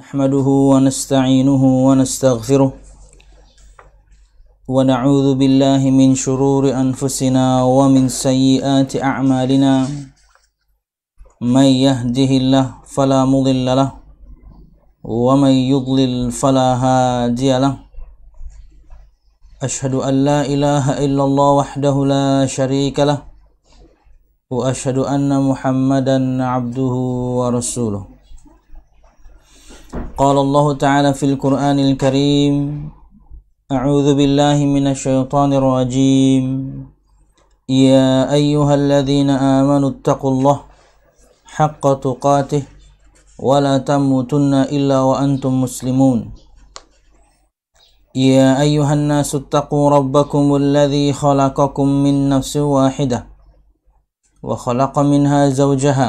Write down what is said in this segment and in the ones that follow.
نحمده ونستعينه ونستغفره ونعوذ بالله من شرور أنفسنا ومن سيئات أعمالنا. من يهده الله فلا مضل له ومن يضلل فلا هادي له. أشهد أن لا إله إلا الله وحده لا شريك له وأشهد أن محمدا عبده ورسوله. قال الله تعالى في القرآن الكريم أعوذ بالله من الشيطان الرجيم. يا أيها الذين آمنوا اتقوا الله حق تقاته ولا تموتن إلا وأنتم مسلمون. يا أيها الناس اتقوا ربكم الذي خلقكم من نفس واحدة وخلق منها زوجها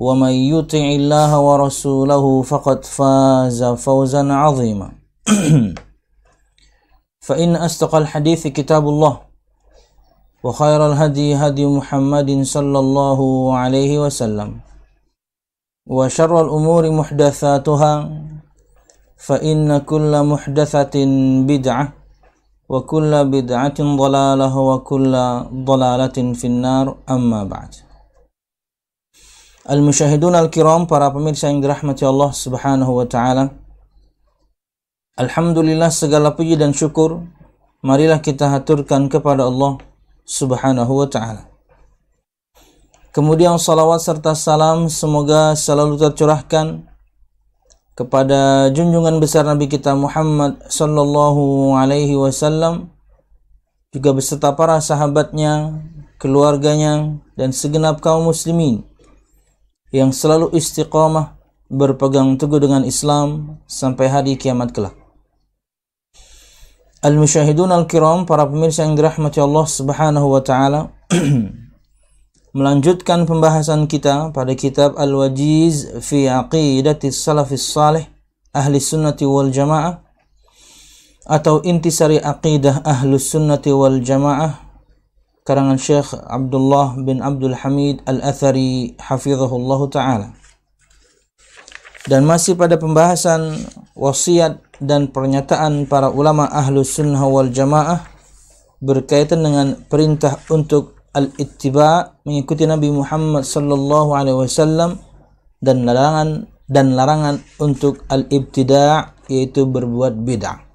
ومن يطع الله ورسوله فقد فاز فوزا عظيما. فإن أصدق الحديث كتاب الله وخير الهدي هدي محمد صلى الله عليه وسلم وشر الأمور محدثاتها فإن كل محدثة بدعة وكل بدعة ضلالة وكل ضلالة في النار أما بعد. Al-Musyahidun Al-Kiram, para pemirsa yang dirahmati Allah Subhanahu wa taala. Alhamdulillah segala puji dan syukur marilah kita haturkan kepada Allah Subhanahu wa taala. Kemudian salawat serta salam semoga selalu tercurahkan kepada junjungan besar Nabi kita Muhammad sallallahu alaihi wasallam juga beserta para sahabatnya, keluarganya dan segenap kaum muslimin yang selalu istiqamah berpegang teguh dengan Islam sampai hari kiamat kelak. Al-Musyahidun Al-Kiram, para pemirsa yang dirahmati Allah Subhanahu wa taala, melanjutkan pembahasan kita pada kitab Al-Wajiz fi Aqidati Salafis Salih Ahli Sunnati wal Jamaah atau intisari aqidah Ahli Sunnati wal Jamaah karangan Syekh Abdullah bin Abdul Hamid Al-Athari hafizahullah taala. Dan masih pada pembahasan wasiat dan pernyataan para ulama ahlu sunnah wal jamaah berkaitan dengan perintah untuk al-ittiba mengikuti Nabi Muhammad sallallahu alaihi wasallam dan larangan dan larangan untuk al-ibtida' yaitu berbuat bid'ah.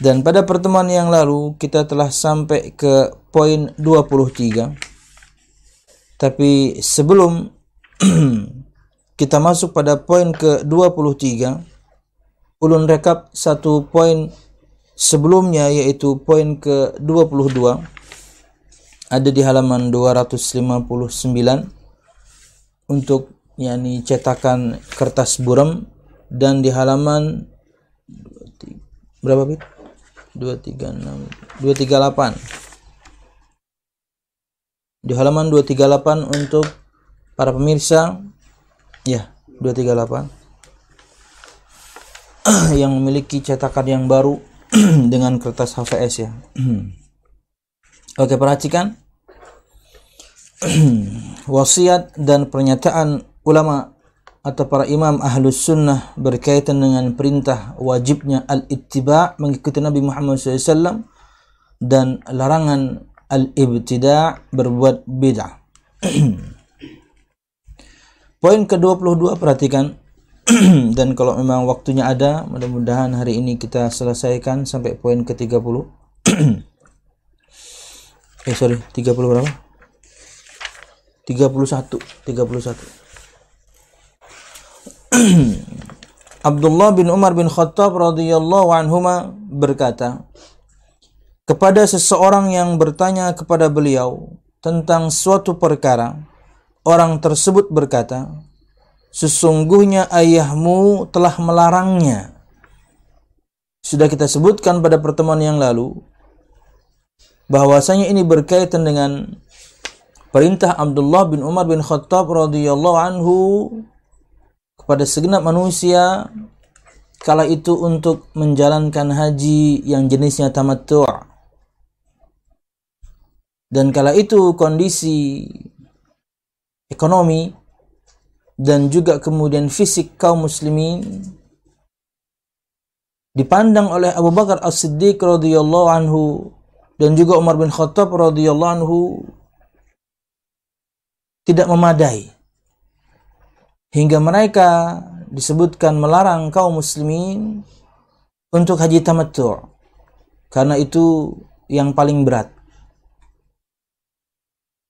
Dan pada pertemuan yang lalu kita telah sampai ke poin 23. Tapi sebelum kita masuk pada poin ke 23, ulun rekap satu poin sebelumnya yaitu poin ke 22 ada di halaman 259 untuk yakni cetakan kertas buram dan di halaman berapa bit? 236 238 di halaman 238 untuk para pemirsa. Ya 238 yang memiliki cetakan yang baru dengan kertas HVS ya. Oke perhatikan. Wasiat dan pernyataan ulama atau para imam ahlus sunnah berkaitan dengan perintah wajibnya al-ittiba mengikuti Nabi Muhammad SAW dan larangan al-ibtida berbuat bid'ah. Poin ke-22 perhatikan dan kalau memang waktunya ada mudah-mudahan hari ini kita selesaikan sampai poin ke-30. eh sorry, 30 berapa? 31, 31. Abdullah bin Umar bin Khattab radhiyallahu anhuma berkata, kepada seseorang yang bertanya kepada beliau tentang suatu perkara, orang tersebut berkata, sesungguhnya ayahmu telah melarangnya. sudah kita sebutkan pada pertemuan yang lalu bahwasanya ini berkaitan dengan perintah Abdullah bin Umar bin Khattab radhiyallahu anhu kepada segenap manusia kala itu untuk menjalankan haji yang jenisnya tamattu' dan kala itu kondisi ekonomi dan juga kemudian fisik kaum muslimin dipandang oleh Abu Bakar As-Siddiq radhiyallahu anhu dan juga Umar bin Khattab radhiyallahu anhu tidak memadai. Hingga mereka disebutkan melarang kaum muslimin untuk haji tamattu. Karena itu yang paling berat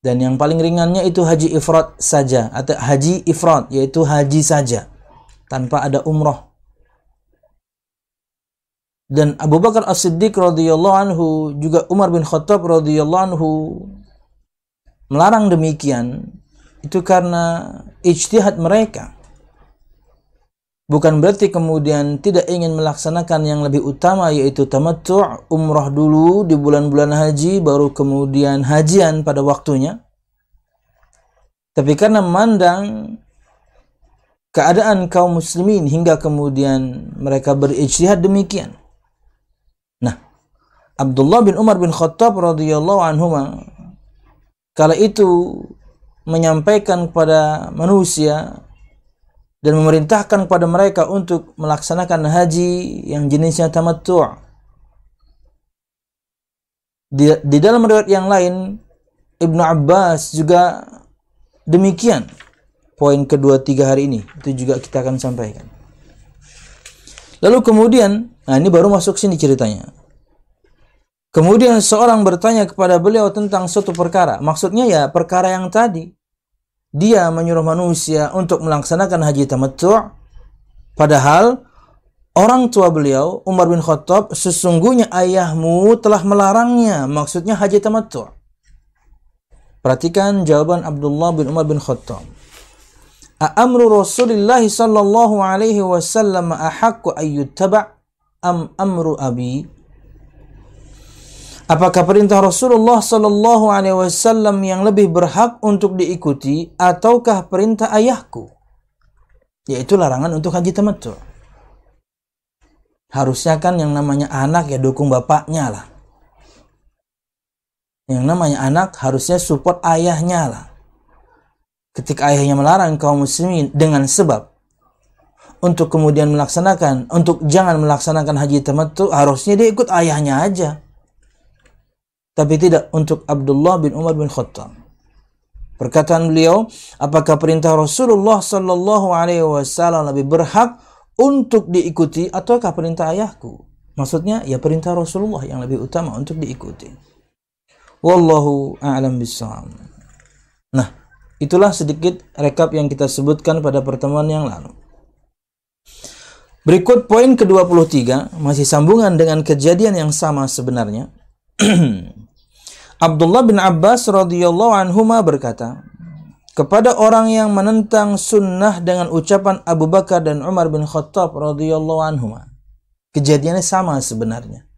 dan yang paling ringannya itu haji ifrat saja atau haji ifrat yaitu haji saja tanpa ada umroh. Dan Abu Bakar As-Siddiq radhiyallahu anhu juga Umar bin Khattab radhiyallahu anhu melarang demikian itu karena ijtihad mereka. Bukan berarti kemudian tidak ingin melaksanakan yang lebih utama yaitu tamattu' umrah dulu di bulan-bulan haji baru kemudian hajian pada waktunya. Tapi karena memandang keadaan kaum muslimin hingga kemudian mereka berijtihad demikian. Nah, Abdullah bin Umar bin Khattab radhiyallahu anhu kala itu menyampaikan kepada manusia dan memerintahkan kepada mereka untuk melaksanakan haji yang jenisnya tamattu'. Di, di dalam riwayat yang lain Ibnu Abbas juga demikian. Poin kedua tiga hari ini itu juga kita akan sampaikan. Lalu kemudian, nah ini baru masuk sini ceritanya. Kemudian seorang bertanya kepada beliau tentang suatu perkara. Maksudnya ya perkara yang tadi dia menyuruh manusia untuk melaksanakan haji tamattu' padahal orang tua beliau Umar bin Khattab sesungguhnya ayahmu telah melarangnya. Maksudnya haji tamattu' perhatikan jawaban Abdullah bin Umar bin Khattab. Amru Rasulullah sallallahu alaihi wasallam ahaqqu ayyuttaba' am amru abi Apakah perintah Rasulullah Sallallahu Alaihi Wasallam yang lebih berhak untuk diikuti ataukah perintah ayahku? Yaitu larangan untuk haji tamattu. Harusnya kan yang namanya anak ya dukung bapaknya lah. Yang namanya anak harusnya support ayahnya lah. Ketika ayahnya melarang kaum muslimin dengan sebab untuk kemudian melaksanakan, untuk jangan melaksanakan haji tamattu, harusnya dia ikut ayahnya aja tapi tidak untuk Abdullah bin Umar bin Khattab. Perkataan beliau, apakah perintah Rasulullah sallallahu alaihi wasallam lebih berhak untuk diikuti ataukah perintah ayahku? Maksudnya ya perintah Rasulullah yang lebih utama untuk diikuti. Wallahu a'lam bishawab. Nah, itulah sedikit rekap yang kita sebutkan pada pertemuan yang lalu. Berikut poin ke-23 masih sambungan dengan kejadian yang sama sebenarnya. Abdullah bin Abbas radhiyallahu anhu berkata, kepada orang yang menentang sunnah dengan ucapan Abu Bakar dan Umar bin Khattab radhiyallahu anhu. Kejadiannya sama sebenarnya.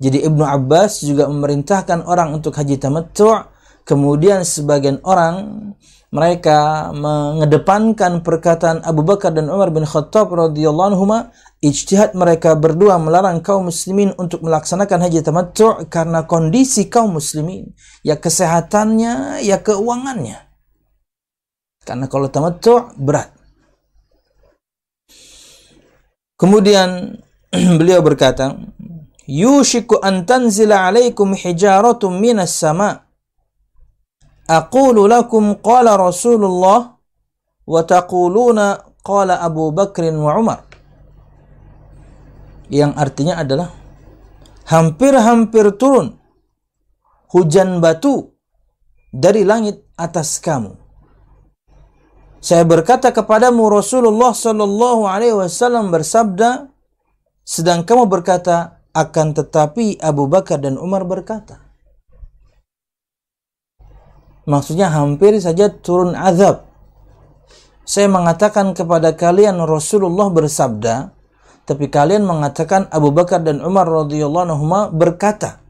Jadi Ibnu Abbas juga memerintahkan orang untuk haji tamattu' kemudian sebagian orang mereka mengedepankan perkataan Abu Bakar dan Umar bin Khattab radhiyallahu anhu ijtihad mereka berdua melarang kaum muslimin untuk melaksanakan haji tamattu karena kondisi kaum muslimin ya kesehatannya ya keuangannya. Karena kalau tamattu berat. Kemudian beliau berkata yushiku an tanzila alaikum hijaratun minas sama aqulu lakum qala rasulullah wa taquluna qala Abu Bakrin wa Umar yang artinya adalah hampir-hampir turun hujan batu dari langit atas kamu. Saya berkata kepadamu Rasulullah Shallallahu Alaihi Wasallam bersabda, sedang kamu berkata akan tetapi Abu Bakar dan Umar berkata. Maksudnya hampir saja turun azab. Saya mengatakan kepada kalian Rasulullah bersabda, tapi kalian mengatakan Abu Bakar dan Umar radhiyallahu anhu berkata.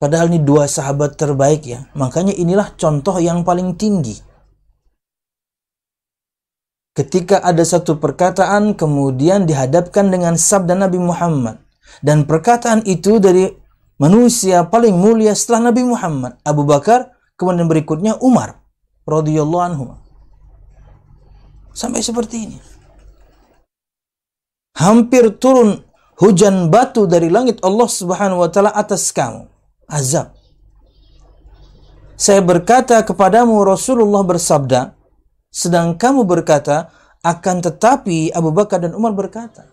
Padahal ini dua sahabat terbaik ya. Makanya inilah contoh yang paling tinggi. Ketika ada satu perkataan kemudian dihadapkan dengan sabda Nabi Muhammad. Dan perkataan itu dari manusia paling mulia setelah Nabi Muhammad. Abu Bakar, kemudian berikutnya Umar radhiyallahu anhu. Sampai seperti ini. Hampir turun hujan batu dari langit Allah Subhanahu wa taala atas kamu. Azab. Saya berkata kepadamu Rasulullah bersabda, sedang kamu berkata, akan tetapi Abu Bakar dan Umar berkata.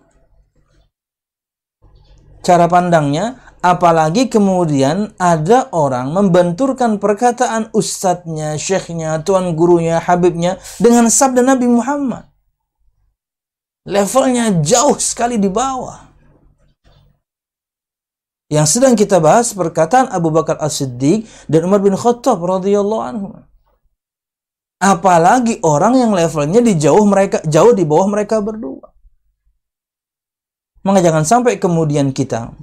Cara pandangnya, apalagi kemudian ada orang membenturkan perkataan ustadznya, syekhnya, tuan gurunya, habibnya dengan sabda Nabi Muhammad. Levelnya jauh sekali di bawah. Yang sedang kita bahas perkataan Abu Bakar As-Siddiq dan Umar bin Khattab radhiyallahu anhu. Apalagi orang yang levelnya di jauh mereka jauh di bawah mereka berdua. Maka jangan sampai kemudian kita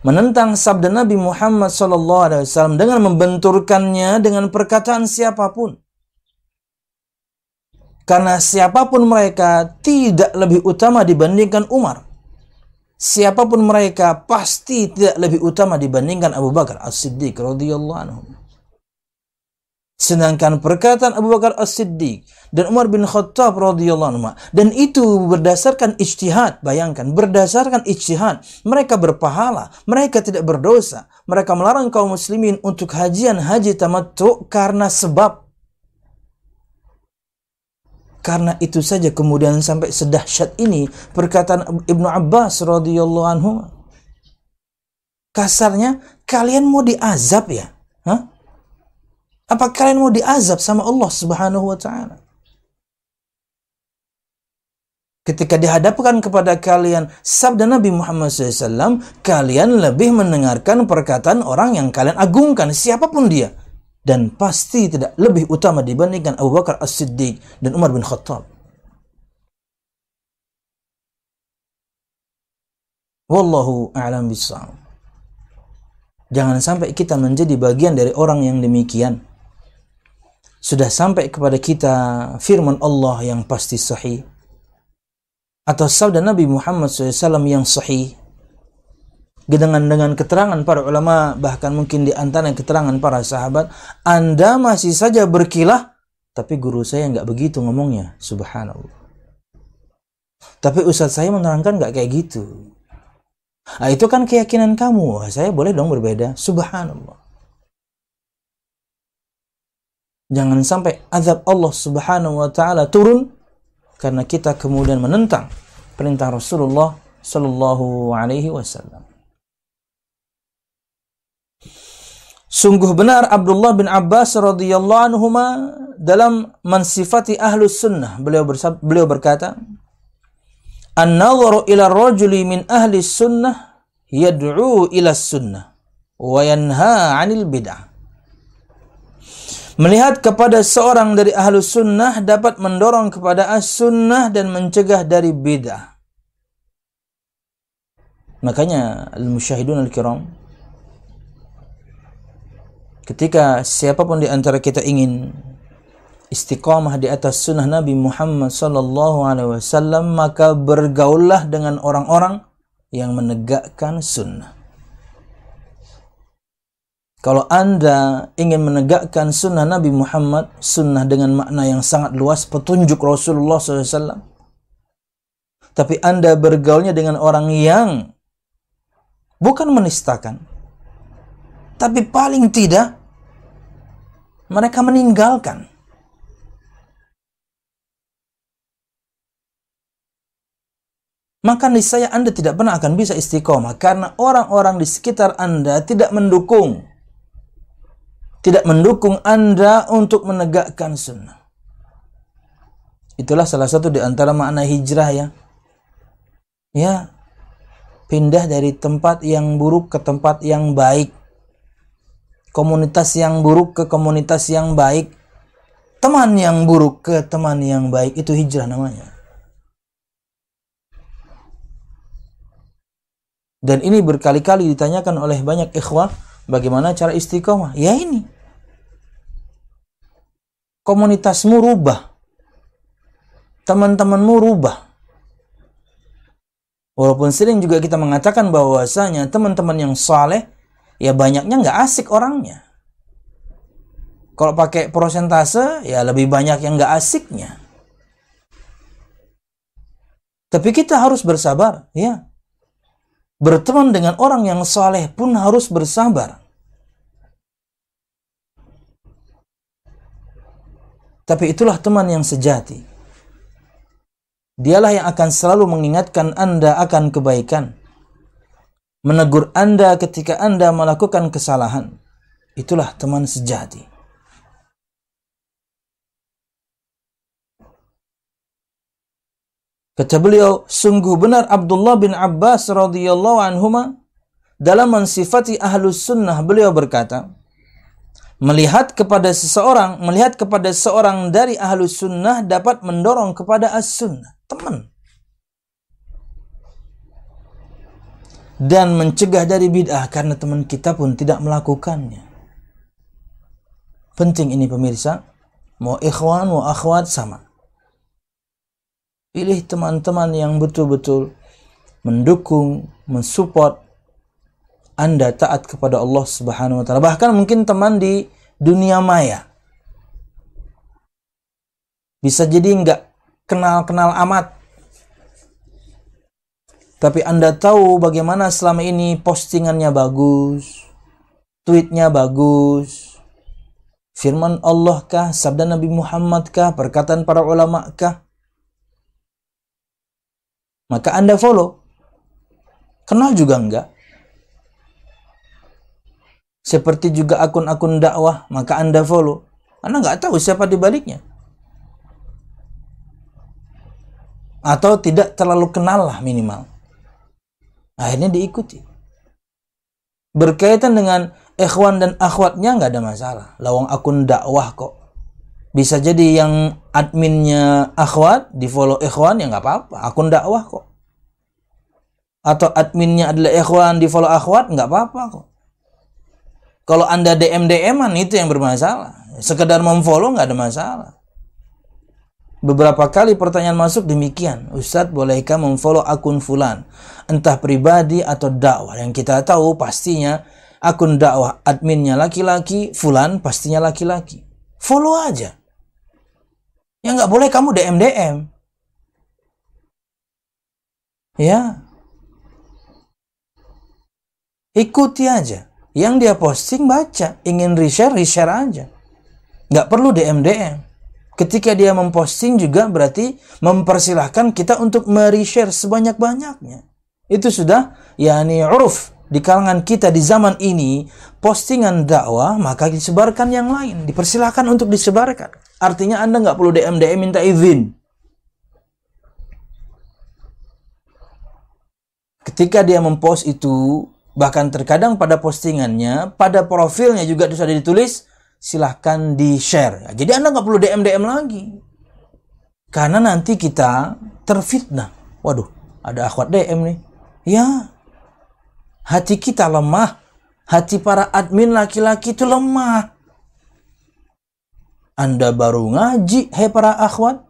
menentang sabda Nabi Muhammad SAW dengan membenturkannya dengan perkataan siapa pun. Karena siapa pun mereka tidak lebih utama dibandingkan Umar. Siapa pun mereka pasti tidak lebih utama dibandingkan Abu Bakar As-Siddiq radhiyallahu anhu. Sedangkan perkataan Abu Bakar As-Siddiq dan Umar bin Khattab radhiyallahu anhu dan itu berdasarkan ijtihad, bayangkan berdasarkan ijtihad, mereka berpahala, mereka tidak berdosa. Mereka melarang kaum muslimin untuk hajian haji tamattu karena sebab karena itu saja kemudian sampai sedahsyat ini perkataan Ibnu Abbas radhiyallahu anhu kasarnya kalian mau diazab ya? Apa kalian mau diazab sama Allah Subhanahu wa taala? Ketika dihadapkan kepada kalian sabda Nabi Muhammad SAW, kalian lebih mendengarkan perkataan orang yang kalian agungkan, siapa pun dia. Dan pasti tidak lebih utama dibandingkan Abu Bakar As-Siddiq dan Umar bin Khattab. Wallahu a'lam bissawab. Jangan sampai kita menjadi bagian dari orang yang demikian sudah sampai kepada kita firman Allah yang pasti sahih atau sabda Nabi Muhammad SAW yang sahih. Dengan dengan keterangan para ulama bahkan mungkin di antara keterangan para sahabat Anda masih saja berkilah tapi guru saya nggak begitu ngomongnya. Subhanallah. Tapi ustadz saya menerangkan nggak kayak gitu. Nah, itu kan keyakinan kamu. Saya boleh dong berbeda. Subhanallah Jangan sampai azab Allah Subhanahu wa taala turun karena kita kemudian menentang perintah Rasulullah sallallahu alaihi wasallam. Sungguh benar Abdullah bin Abbas radhiyallahu anhu dalam mensifati ahlus sunnah. Beliau, bersab, beliau berkata, An-nazaru ila rajuli min ahli sunnah yad'u ila sunnah wa yanha 'anil bid'ah. Melihat kepada seorang dari ahlu sunnah dapat mendorong kepada as-sunnah dan mencegah dari bid'ah. Makanya al-musyahidun al-kiram ketika siapa pun di antara kita ingin istiqamah di atas sunnah Nabi Muhammad sallallahu alaihi wasallam maka bergaullah dengan orang-orang yang menegakkan sunnah. Kalau Anda ingin menegakkan sunnah Nabi Muhammad, sunnah dengan makna yang sangat luas, petunjuk Rasulullah SAW. Tapi Anda bergaulnya dengan orang yang bukan menistakan. Tapi paling tidak, mereka meninggalkan. Maka niscaya Anda tidak pernah akan bisa istiqomah karena orang-orang di sekitar Anda tidak mendukung tidak mendukung Anda untuk menegakkan sunnah. Itulah salah satu di antara makna hijrah ya. Ya, pindah dari tempat yang buruk ke tempat yang baik. Komunitas yang buruk ke komunitas yang baik. Teman yang buruk ke teman yang baik itu hijrah namanya. Dan ini berkali-kali ditanyakan oleh banyak ikhwah bagaimana cara istiqomah? Ya ini. Komunitasmu rubah. Teman-temanmu rubah. Walaupun sering juga kita mengatakan bahwasanya teman-teman yang saleh ya banyaknya nggak asik orangnya. Kalau pakai prosentase ya lebih banyak yang nggak asiknya. Tapi kita harus bersabar, ya. Berteman dengan orang yang saleh pun harus bersabar. Tapi itulah teman yang sejati. Dialah yang akan selalu mengingatkan Anda akan kebaikan. Menegur Anda ketika Anda melakukan kesalahan. Itulah teman sejati. Kata beliau, sungguh benar Abdullah bin Abbas radhiyallahu anhuma dalam mensifati ahlus sunnah beliau berkata, melihat kepada seseorang, melihat kepada seorang dari ahlus sunnah dapat mendorong kepada as sunnah, teman. Dan mencegah dari bid'ah karena teman kita pun tidak melakukannya. Penting ini pemirsa, mau ikhwan, mau akhwat sama Pilih teman-teman yang betul-betul mendukung, mensupport Anda taat kepada Allah Subhanahu wa taala. Bahkan mungkin teman di dunia maya. Bisa jadi nggak kenal-kenal amat. Tapi Anda tahu bagaimana selama ini postingannya bagus, tweetnya bagus, firman Allah kah, sabda Nabi Muhammad kah, perkataan para ulama kah, maka Anda follow. Kenal juga enggak? Seperti juga akun-akun dakwah, maka Anda follow. Anda nggak tahu siapa di baliknya. Atau tidak terlalu kenal lah minimal. Akhirnya diikuti. Berkaitan dengan ikhwan dan akhwatnya nggak ada masalah. Lawang akun dakwah kok. Bisa jadi yang adminnya akhwat, di follow ikhwan ya nggak apa-apa. Akun dakwah kok. Atau adminnya adalah ikhwan, di follow akhwat nggak apa-apa kok. Kalau anda DM DM-an itu yang bermasalah. Sekedar memfollow nggak ada masalah. Beberapa kali pertanyaan masuk demikian. Ustadz bolehkah memfollow akun fulan? Entah pribadi atau dakwah. Yang kita tahu pastinya akun dakwah adminnya laki-laki, fulan pastinya laki-laki. Follow aja. Ya nggak boleh kamu DM DM. Ya. Ikuti aja. Yang dia posting baca. Ingin reshare, reshare aja. Nggak perlu DM DM. Ketika dia memposting juga berarti mempersilahkan kita untuk mereshare sebanyak-banyaknya. Itu sudah yakni uruf di kalangan kita di zaman ini postingan dakwah maka disebarkan yang lain dipersilahkan untuk disebarkan Artinya Anda nggak perlu DM DM minta izin. Ketika dia mempost itu, bahkan terkadang pada postingannya, pada profilnya juga sudah ditulis, silahkan di-share. Jadi Anda nggak perlu DM DM lagi. Karena nanti kita terfitnah. Waduh, ada akhwat DM nih. Ya, hati kita lemah. Hati para admin laki-laki itu lemah. Anda baru ngaji, hei para akhwat.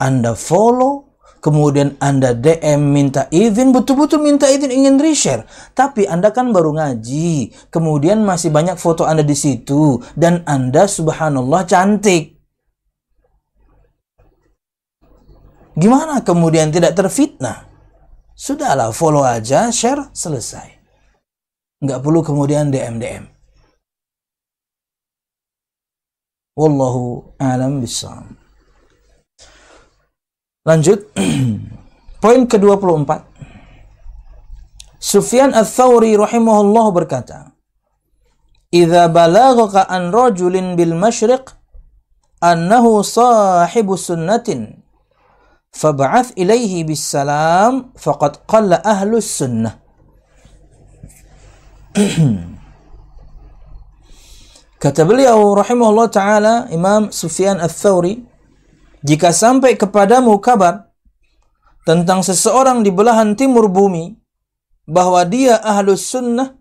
Anda follow, kemudian Anda DM minta izin, betul-betul minta izin ingin reshare. Tapi Anda kan baru ngaji, kemudian masih banyak foto Anda di situ dan Anda subhanallah cantik. Gimana kemudian tidak terfitnah? Sudahlah, follow aja, share, selesai. Nggak perlu kemudian DM-DM. Wallahu alam bisawab. Lanjut. Poin ke-24. Sufyan Ats-Tsauri rahimahullah berkata, "Idza balaghaka an rajulin bil masyriq annahu sahibu sunnatin fab'ath ilaihi bis salam faqad qalla ahlus sunnah." Kata beliau rahimahullah taala Imam Sufyan Ats-Tsauri, jika sampai kepadamu kabar tentang seseorang di belahan timur bumi, bahwa dia ahlus sunnah,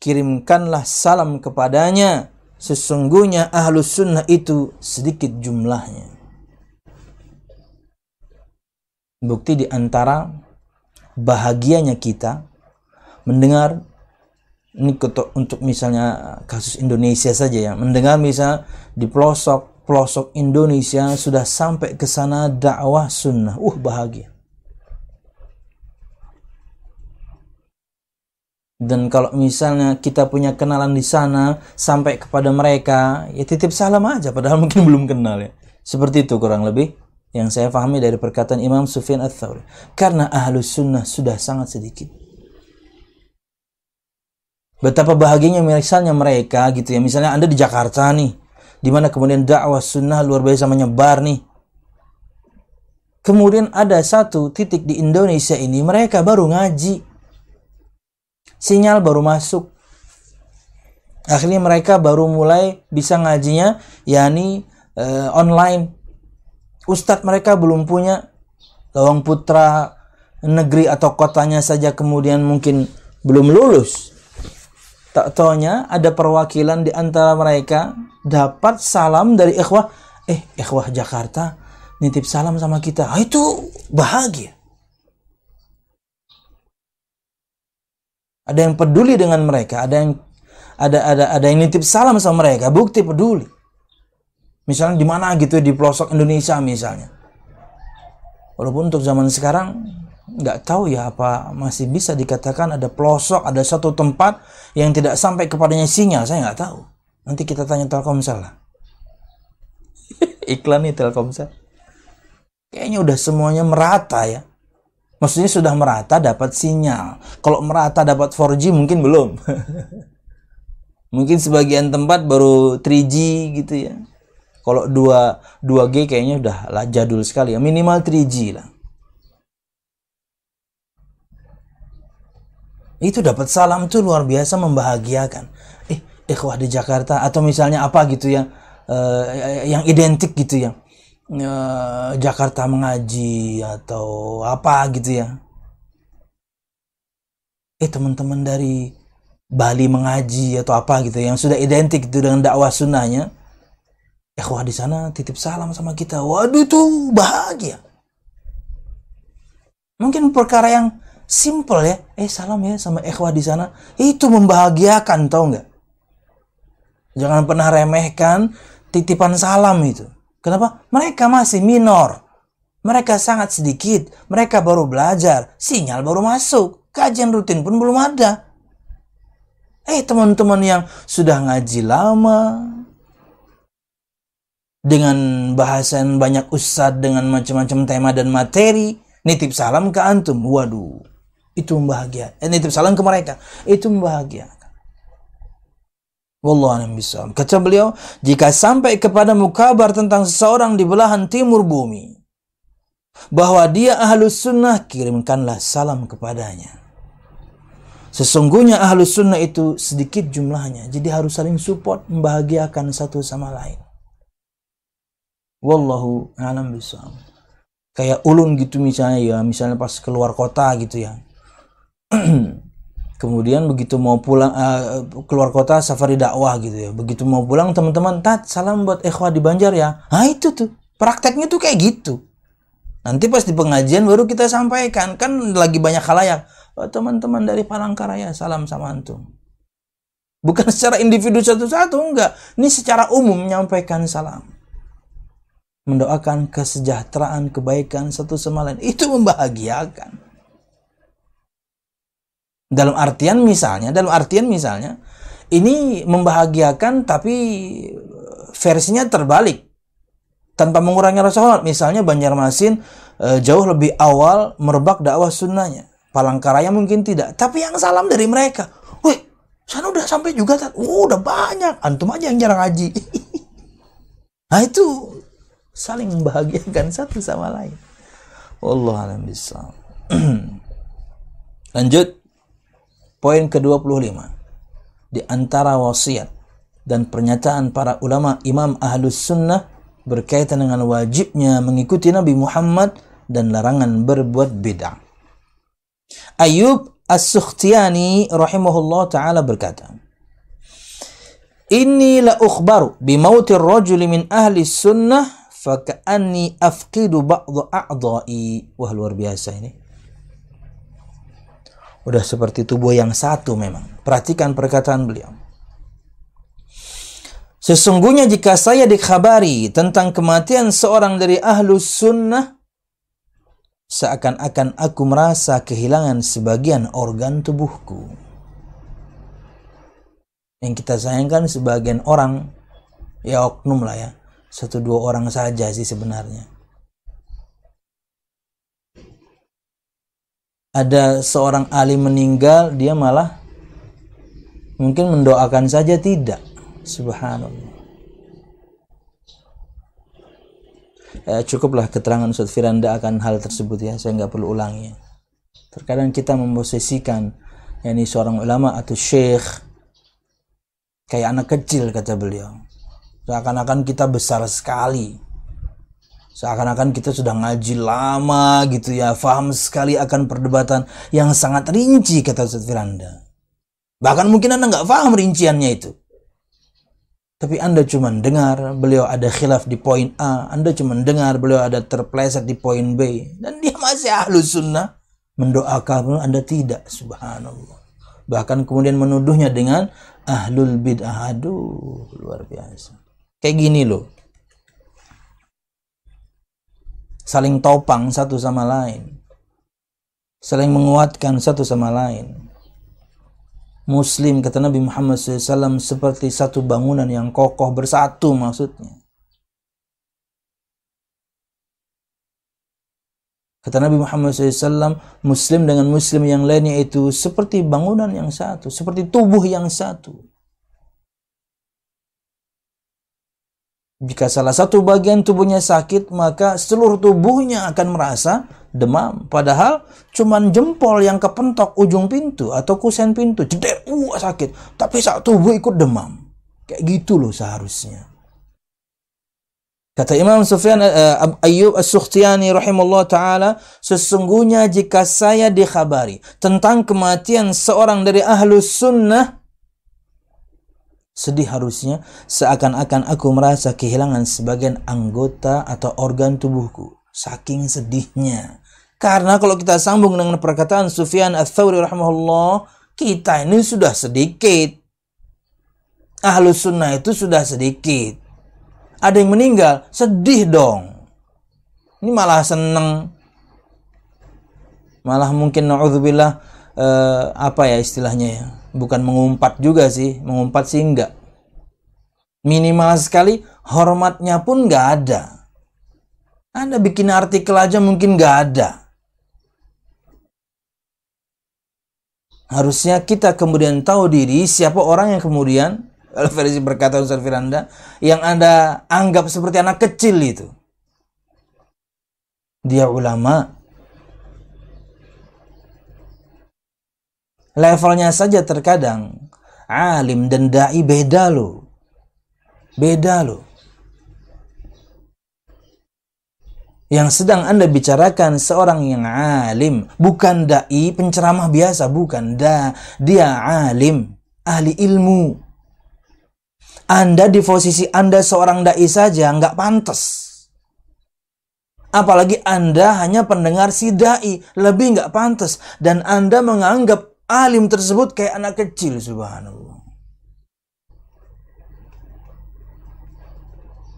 kirimkanlah salam kepadanya. Sesungguhnya ahlus sunnah itu sedikit jumlahnya. Bukti di antara bahagianya kita mendengar ini untuk misalnya kasus Indonesia saja ya. Mendengar misal di pelosok pelosok Indonesia sudah sampai ke sana dakwah sunnah. Uh bahagia. Dan kalau misalnya kita punya kenalan di sana sampai kepada mereka ya titip salam aja padahal mungkin belum kenal ya. Seperti itu kurang lebih yang saya pahami dari perkataan Imam Sufyan Ats-Tsauri karena ahlus sunnah sudah sangat sedikit Betapa bahagianya misalnya mereka gitu ya. Misalnya Anda di Jakarta nih. di mana kemudian dakwah sunnah luar biasa menyebar nih. Kemudian ada satu titik di Indonesia ini mereka baru ngaji. Sinyal baru masuk. Akhirnya mereka baru mulai bisa ngajinya yakni uh, online. Ustadz mereka belum punya lawang putra negeri atau kotanya saja kemudian mungkin belum lulus Tak taunya ada perwakilan di antara mereka dapat salam dari ikhwah. Eh, ikhwah Jakarta nitip salam sama kita. Ah, itu bahagia. Ada yang peduli dengan mereka, ada yang ada ada ada yang nitip salam sama mereka, bukti peduli. Misalnya di mana gitu di pelosok Indonesia misalnya. Walaupun untuk zaman sekarang nggak tahu ya apa masih bisa dikatakan ada pelosok, ada satu tempat yang tidak sampai kepadanya sinyal, saya nggak tahu. Nanti kita tanya Telkomsel lah. Iklan nih Telkomsel. Kayaknya udah semuanya merata ya. Maksudnya sudah merata dapat sinyal. Kalau merata dapat 4G mungkin belum. mungkin sebagian tempat baru 3G gitu ya. Kalau 2 2G kayaknya udah lah jadul sekali ya. Minimal 3G lah. Itu dapat salam tuh luar biasa membahagiakan. Eh, ikhwah di Jakarta atau misalnya apa gitu ya, uh, yang identik gitu ya. Uh, Jakarta mengaji atau apa gitu ya. Eh teman-teman dari Bali mengaji atau apa gitu yang sudah identik itu dengan dakwah sunnahnya. Ikhwah di sana titip salam sama kita. Waduh tuh bahagia. Mungkin perkara yang Simple ya. Eh salam ya sama ikhwah di sana. Itu membahagiakan tau nggak? Jangan pernah remehkan titipan salam itu. Kenapa? Mereka masih minor. Mereka sangat sedikit. Mereka baru belajar. Sinyal baru masuk. Kajian rutin pun belum ada. Eh teman-teman yang sudah ngaji lama. Dengan bahasan banyak ustadz dengan macam-macam tema dan materi. Nitip salam ke antum. Waduh itu membahagiakan. Eh, itu salam ke mereka. Itu membahagiakan. Wallahu bisa. Kata beliau, jika sampai kepadamu kabar tentang seseorang di belahan timur bumi, bahwa dia ahlus sunnah, kirimkanlah salam kepadanya. Sesungguhnya ahlus sunnah itu sedikit jumlahnya, jadi harus saling support, membahagiakan satu sama lain. Wallahu a'lam bishawab. Kayak ulun gitu misalnya ya, misalnya pas keluar kota gitu ya kemudian begitu mau pulang uh, keluar kota safari dakwah gitu ya. Begitu mau pulang teman-teman tat salam buat ikhwah di Banjar ya. Nah itu tuh. Prakteknya tuh kayak gitu. Nanti pas di pengajian baru kita sampaikan. Kan lagi banyak halayak. Oh, teman-teman dari Palangkaraya salam sama antum. Bukan secara individu satu-satu enggak. Ini secara umum menyampaikan salam. Mendoakan kesejahteraan kebaikan satu sama lain. Itu membahagiakan dalam artian misalnya, dalam artian misalnya, ini membahagiakan tapi versinya terbalik. Tanpa mengurangi rasa hormat. Misalnya Banjarmasin e, jauh lebih awal merebak dakwah sunnahnya. Palangkaraya mungkin tidak. Tapi yang salam dari mereka. Wih, sana udah sampai juga. Oh, udah banyak. Antum aja yang jarang haji. nah itu saling membahagiakan satu sama lain. Allah alam. Lanjut. Poin ke-25. Di antara wasiat dan pernyataan para ulama imam ahlus sunnah berkaitan dengan wajibnya mengikuti Nabi Muhammad dan larangan berbuat bid'ah. Ayub As-Sukhtiyani rahimahullah taala berkata, Inni la ukhbaru bimautir rajuli min ahli sunnah faka'anni afqidu ba'dha a'dha'i. Wah luar biasa ini. Udah seperti tubuh yang satu memang. Perhatikan perkataan beliau. Sesungguhnya jika saya dikhabari tentang kematian seorang dari ahlus sunnah, seakan-akan aku merasa kehilangan sebagian organ tubuhku. Yang kita sayangkan sebagian orang, ya oknum lah ya, satu dua orang saja sih sebenarnya. Ada seorang alim meninggal, dia malah mungkin mendoakan saja tidak Subhanallah. Ya, cukuplah keterangan Ustaz Firanda akan hal tersebut ya, saya nggak perlu ulangi. Terkadang kita memposisikan yakni seorang ulama atau syekh kayak anak kecil kata beliau. Seakan-akan kita besar sekali. Seakan-akan kita sudah ngaji lama gitu ya, faham sekali akan perdebatan yang sangat rinci kata Ustaz Firanda. Bahkan mungkin Anda nggak paham rinciannya itu. Tapi Anda cuma dengar beliau ada khilaf di poin A, Anda cuma dengar beliau ada terpleset di poin B, dan dia masih ahlus sunnah mendoakan Anda tidak, subhanallah. Bahkan kemudian menuduhnya dengan ahlul bid'ah, aduh luar biasa. Kayak gini loh, saling topang satu sama lain, saling menguatkan satu sama lain. Muslim kata Nabi Muhammad SAW seperti satu bangunan yang kokoh bersatu maksudnya. Kata Nabi Muhammad SAW, Muslim dengan Muslim yang lainnya itu seperti bangunan yang satu, seperti tubuh yang satu. Jika salah satu bagian tubuhnya sakit, maka seluruh tubuhnya akan merasa demam. Padahal cuman jempol yang kepentok ujung pintu atau kusen pintu. Jeder, uh sakit. Tapi saat tubuh ikut demam. Kayak gitu loh seharusnya. Kata Imam Sufyan uh, Ayyub As-Sukhtiyani rahimahullah taala, sesungguhnya jika saya dikhabari tentang kematian seorang dari ahlus sunnah, sedih harusnya seakan-akan aku merasa kehilangan sebagian anggota atau organ tubuhku. Saking sedihnya. Karena kalau kita sambung dengan perkataan Sufyan Ats-Tsauri rahimahullah, kita ini sudah sedikit. Ahlus sunnah itu sudah sedikit. Ada yang meninggal, sedih dong. Ini malah seneng. Malah mungkin na'udzubillah eh, apa ya istilahnya ya. Bukan mengumpat juga sih, mengumpat sih enggak. Minimal sekali hormatnya pun enggak ada. Anda bikin artikel aja mungkin enggak ada Harusnya kita kemudian tahu diri siapa orang yang kemudian versi berkata Ustaz Firanda yang Anda anggap seperti anak kecil itu. Dia ulama. Levelnya saja terkadang alim dan dai beda loh. Beda loh. yang sedang Anda bicarakan seorang yang alim, bukan dai penceramah biasa, bukan da, dia alim, ahli ilmu. Anda di posisi Anda seorang dai saja nggak pantas. Apalagi Anda hanya pendengar si dai, lebih nggak pantas dan Anda menganggap alim tersebut kayak anak kecil, subhanallah.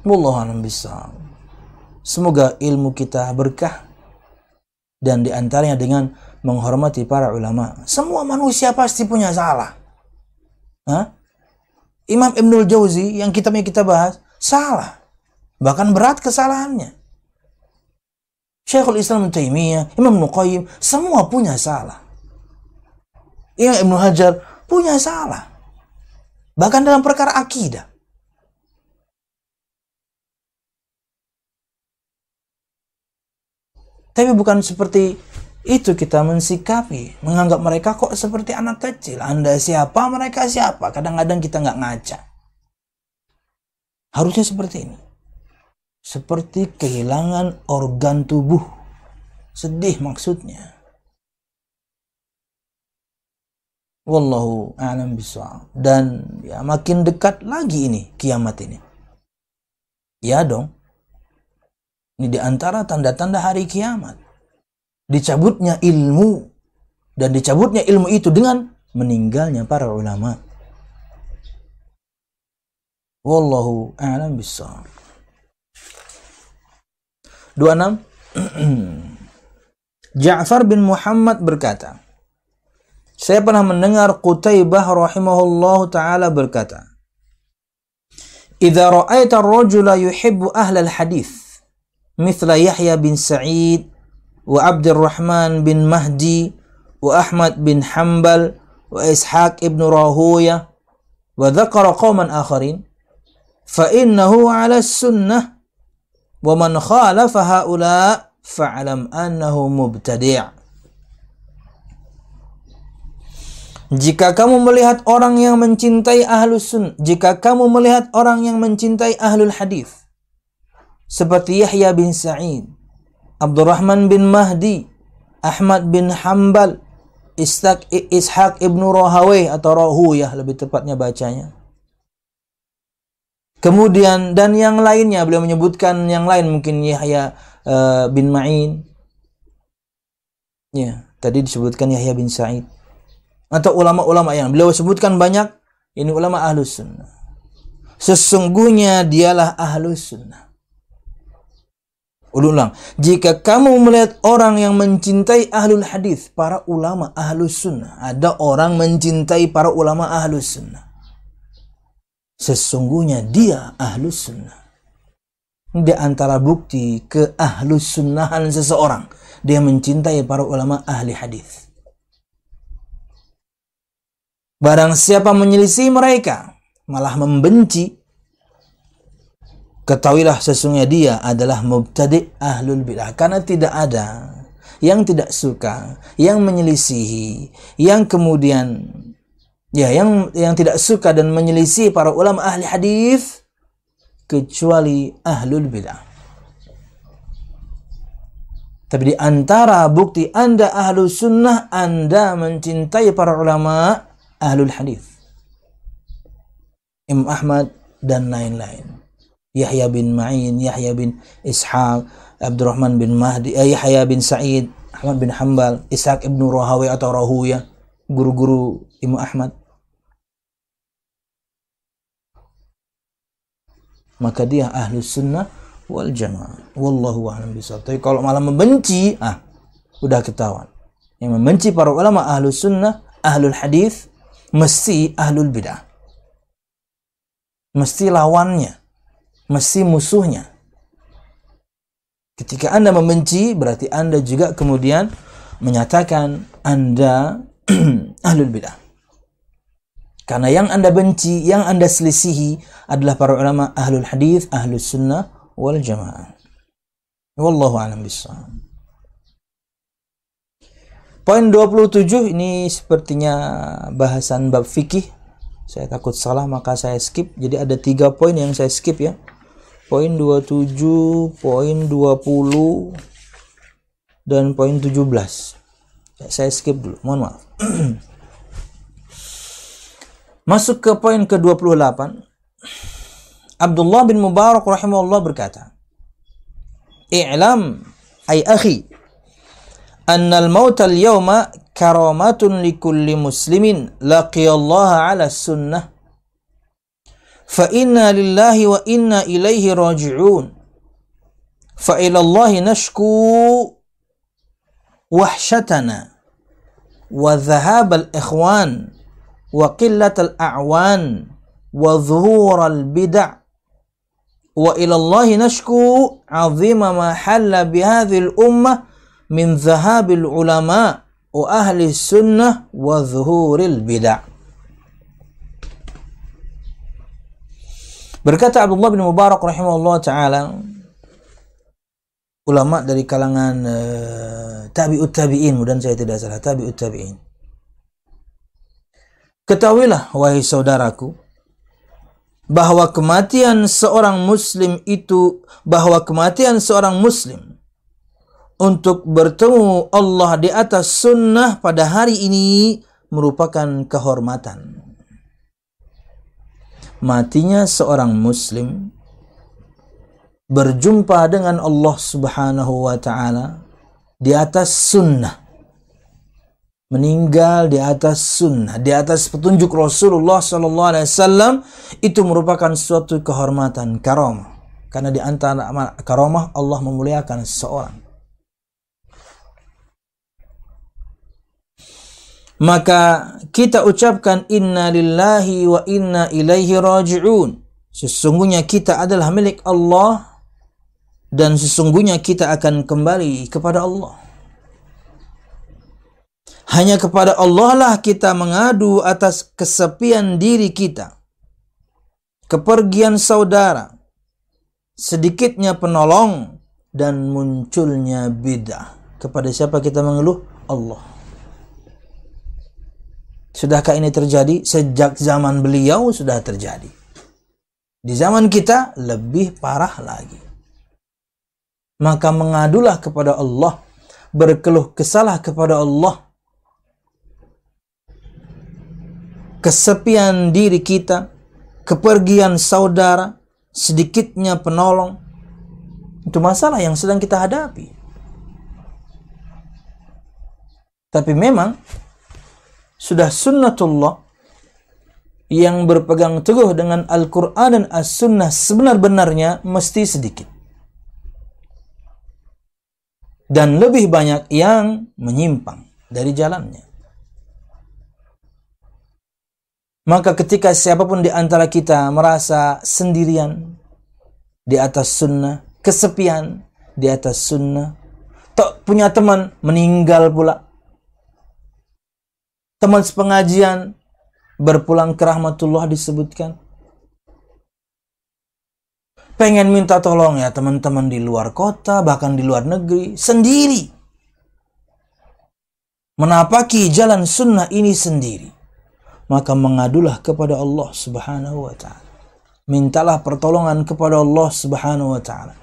Wallahu a'lam Semoga ilmu kita berkah dan di antaranya dengan menghormati para ulama. Semua manusia pasti punya salah. Hah? Imam Ibnul Jauzi yang kitabnya kita bahas salah. Bahkan berat kesalahannya. Syekhul Islam Taimiyah, Imam Nuqayyim, semua punya salah. Imam Ibnu Hajar punya salah. Bahkan dalam perkara akidah. Tapi bukan seperti itu kita mensikapi, menganggap mereka kok seperti anak kecil. Anda siapa, mereka siapa. Kadang-kadang kita nggak ngaca. Harusnya seperti ini. Seperti kehilangan organ tubuh. Sedih maksudnya. Wallahu a'lam bishawab. Dan ya makin dekat lagi ini kiamat ini. Ya dong. Ini di antara tanda-tanda hari kiamat. Dicabutnya ilmu dan dicabutnya ilmu itu dengan meninggalnya para ulama. Wallahu a'lam bishawab. 26 Ja'far bin Muhammad berkata, saya pernah mendengar Qutaibah rahimahullah taala berkata, "Idza ra'aita ar-rajula yuhibbu ahla al-hadith, mithla Yahya bin Sa'id wa Abdurrahman bin Mahdi wa Ahmad bin Hanbal wa Ishaq ibn Rahuya wa dzakara qauman akharin, fa innahu 'ala as-sunnah wa man khalafa haula fa'lam annahu mubtadi'." Jika kamu melihat orang yang mencintai ahlus sun, jika kamu melihat orang yang mencintai ahlul hadis, seperti Yahya bin Sa'id, Abdurrahman bin Mahdi, Ahmad bin Hambal, Ishaq, Ishaq ibnu Rohawai atau Rohuyah lebih tepatnya bacanya. Kemudian dan yang lainnya beliau menyebutkan yang lain mungkin Yahya uh, bin Ma'in. Ya, tadi disebutkan Yahya bin Sa'id atau ulama-ulama yang beliau sebutkan banyak ini ulama ahlus sunnah. Sesungguhnya dialah ahlus sunnah. Ulang jika kamu melihat orang yang mencintai ahlul hadis para ulama ahlus sunnah. Ada orang mencintai para ulama ahlus sunnah. Sesungguhnya dia ahlus sunnah. Di antara bukti ke ahlus sunnahan seseorang dia mencintai para ulama ahli hadis Barang siapa menyelisih mereka, malah membenci, ketahuilah sesungguhnya dia adalah mubtadi ahlul bidah. Karena tidak ada yang tidak suka, yang menyelisihi, yang kemudian ya yang yang tidak suka dan menyelisih para ulama ahli hadis kecuali ahlul bidah. Tapi di antara bukti Anda ahlu sunnah, Anda mencintai para ulama ahlul hadis. Imam Ahmad dan lain-lain. Yahya bin Ma'in, Yahya bin Ishaq, Abdurrahman bin Mahdi, eh, Yahya bin Sa'id, Ahmad bin Hambal, Ishaq ibnu Rahawi atau Rahuya, guru-guru Imam Ahmad. Maka dia ahlu sunnah wal jamaah. Wallahu a'lam bishawab. Tapi kalau malah membenci, ah, udah ketahuan. Yang membenci para ulama ahlu sunnah, ahlul hadis, mesti ahlul bidah. Mesti lawannya. Mesti musuhnya. Ketika Anda membenci, berarti Anda juga kemudian menyatakan Anda ahlul bidah. Karena yang Anda benci, yang Anda selisihi adalah para ulama ahlul hadis, ahlus sunnah wal jamaah. Wallahu a'lam bishawab. Poin 27 ini sepertinya bahasan bab fikih. Saya takut salah maka saya skip. Jadi ada tiga poin yang saya skip ya. Poin 27, poin 20, dan poin 17. Saya skip dulu, mohon maaf. Masuk ke poin ke-28. Abdullah bin Mubarak rahimahullah berkata, "I'lam ay akhi annal mautal yawma karamatun likulli muslimin laqiyallaha ala sunnah fa inna lillahi wa inna ilaihi raji'un fa ila Allahi nashku wahshatana wa dhahab al-ikhwan wa qillat al-a'wan wa dhuhur al-bid'a wa ila Allahi min zahabil ulama wa ahli sunnah wa zuhuril bid'ah. Berkata Abdullah bin Mubarak rahimahullah taala ulama dari kalangan uh, tabi'ut tabi'in mudah saya tidak salah tabi'ut tabi'in Ketahuilah wahai saudaraku bahwa kematian seorang muslim itu bahwa kematian seorang muslim untuk bertemu Allah di atas sunnah pada hari ini merupakan kehormatan. Matinya seorang muslim berjumpa dengan Allah Subhanahu wa taala di atas sunnah. Meninggal di atas sunnah, di atas petunjuk Rasulullah sallallahu alaihi wasallam itu merupakan suatu kehormatan, karamah. Karena di antara karamah Allah memuliakan seseorang. Maka kita ucapkan inna lillahi wa inna ilaihi raji'un. Sesungguhnya kita adalah milik Allah dan sesungguhnya kita akan kembali kepada Allah. Hanya kepada Allah lah kita mengadu atas kesepian diri kita. Kepergian saudara, sedikitnya penolong dan munculnya bid'ah. Kepada siapa kita mengeluh? Allah. Sudahkah ini terjadi? Sejak zaman beliau sudah terjadi. Di zaman kita lebih parah lagi. Maka mengadulah kepada Allah, berkeluh kesalah kepada Allah. Kesepian diri kita, kepergian saudara, sedikitnya penolong, itu masalah yang sedang kita hadapi. Tapi memang sudah sunnatullah yang berpegang teguh dengan Al-Quran dan As-Sunnah sebenar-benarnya mesti sedikit. Dan lebih banyak yang menyimpang dari jalannya. Maka ketika siapa pun di antara kita merasa sendirian di atas sunnah, kesepian di atas sunnah, tak punya teman meninggal pula, teman sepengajian berpulang ke rahmatullah disebutkan. Pengen minta tolong ya teman-teman di luar kota, bahkan di luar negeri, sendiri. Menapaki jalan sunnah ini sendiri. Maka mengadulah kepada Allah subhanahu wa ta'ala. Mintalah pertolongan kepada Allah subhanahu wa ta'ala.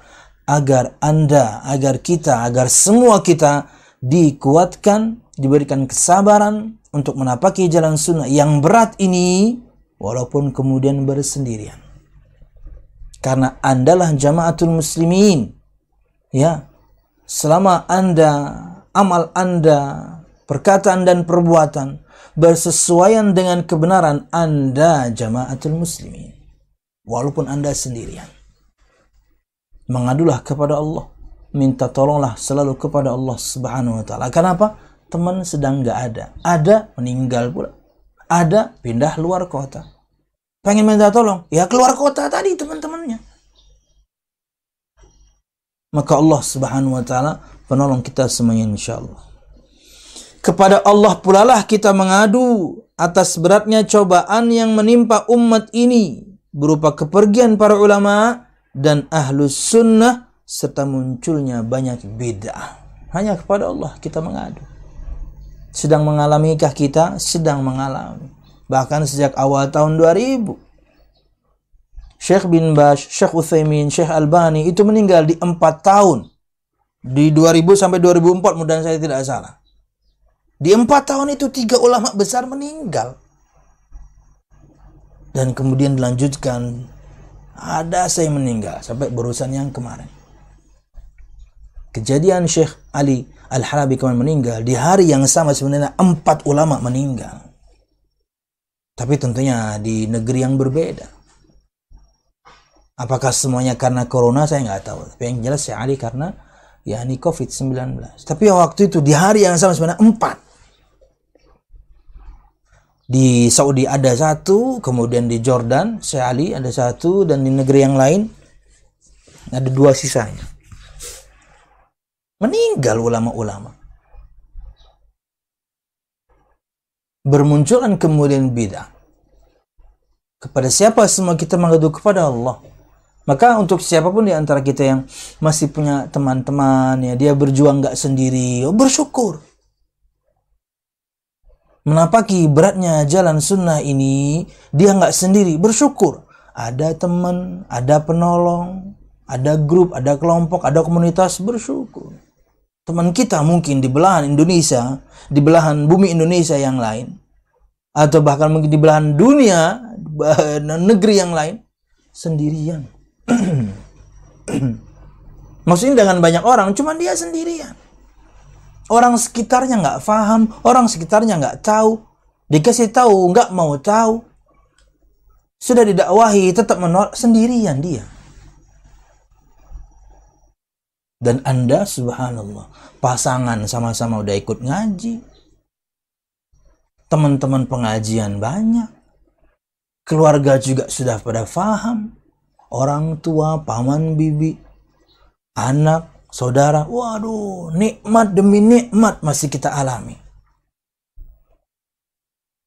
Agar anda, agar kita, agar semua kita dikuatkan, diberikan kesabaran, untuk menapaki jalan sunnah yang berat ini walaupun kemudian bersendirian. Karena andalah jamaatul muslimin. Ya. Selama Anda amal Anda, perkataan dan perbuatan bersesuaian dengan kebenaran Anda jamaatul muslimin. Walaupun Anda sendirian. Mengadulah kepada Allah. Minta tolonglah selalu kepada Allah Subhanahu wa taala. Kenapa? Teman sedang nggak ada. Ada meninggal pula. Ada pindah luar kota. Pengen minta tolong, ya keluar kota tadi teman-temannya. Maka Allah Subhanahu wa taala penolong kita semuanya insyaallah. Kepada Allah pula lah kita mengadu atas beratnya cobaan yang menimpa umat ini berupa kepergian para ulama dan ahlus sunnah serta munculnya banyak bid'ah. Hanya kepada Allah kita mengadu sedang mengalami kah kita? Sedang mengalami. Bahkan sejak awal tahun 2000. Syekh bin Bash, Syekh Uthaymin, Syekh Albani itu meninggal di 4 tahun. Di 2000 sampai 2004 mudah saya tidak salah. Di 4 tahun itu tiga ulama besar meninggal. Dan kemudian dilanjutkan ada saya meninggal sampai berurusan yang kemarin. Kejadian Syekh Ali Al-Halabi kemarin meninggal, di hari yang sama sebenarnya empat ulama meninggal. Tapi tentunya di negeri yang berbeda. Apakah semuanya karena corona saya nggak tahu. Tapi yang jelas ya Ali karena ya ini COVID-19. Tapi waktu itu di hari yang sama sebenarnya empat. Di Saudi ada satu, kemudian di Jordan, saya Ali ada satu, dan di negeri yang lain ada dua sisanya. Meninggal ulama-ulama. Bermunculan kemudian bid'ah. Kepada siapa semua kita mengadu kepada Allah. Maka untuk siapa pun di antara kita yang masih punya teman-teman ya dia berjuang nggak sendiri, oh, bersyukur. Menapaki beratnya jalan sunnah ini, dia nggak sendiri, bersyukur. Ada teman, ada penolong, ada grup, ada kelompok, ada komunitas, bersyukur teman kita mungkin di belahan Indonesia, di belahan bumi Indonesia yang lain, atau bahkan mungkin di belahan dunia negeri yang lain sendirian. Maksudnya dengan banyak orang cuma dia sendirian. Orang sekitarnya nggak paham orang sekitarnya nggak tahu. Dikasih tahu nggak mau tahu. Sudah didakwahi tetap menolak sendirian dia dan anda subhanallah pasangan sama-sama udah ikut ngaji. Teman-teman pengajian banyak. Keluarga juga sudah pada faham. Orang tua paman bibi anak saudara. Waduh nikmat demi nikmat masih kita alami.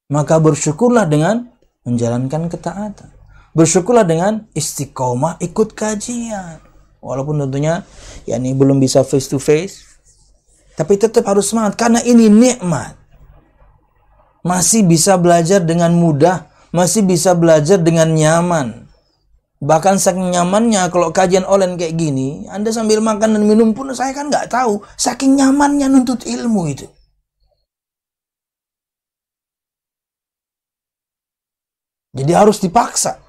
Maka bersyukurlah dengan menjalankan ketaatan. Bersyukurlah dengan istiqomah ikut kajian. Walaupun tentunya ya ini belum bisa face to face. Tapi tetap harus semangat karena ini nikmat. Masih bisa belajar dengan mudah, masih bisa belajar dengan nyaman. Bahkan saking nyamannya kalau kajian online kayak gini, Anda sambil makan dan minum pun saya kan nggak tahu. Saking nyamannya nuntut ilmu itu. Jadi harus dipaksa.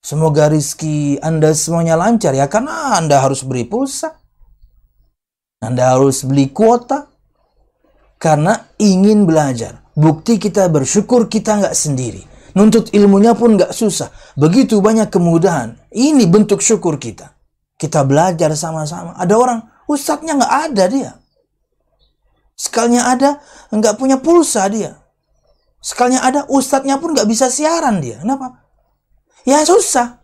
Semoga rizki Anda semuanya lancar ya karena Anda harus beri pulsa. Anda harus beli kuota karena ingin belajar. Bukti kita bersyukur kita nggak sendiri. Nuntut ilmunya pun nggak susah. Begitu banyak kemudahan. Ini bentuk syukur kita. Kita belajar sama-sama. Ada orang, ustadznya nggak ada dia. Sekalinya ada, nggak punya pulsa dia. Sekalinya ada, ustadznya pun nggak bisa siaran dia. Kenapa? Ya susah.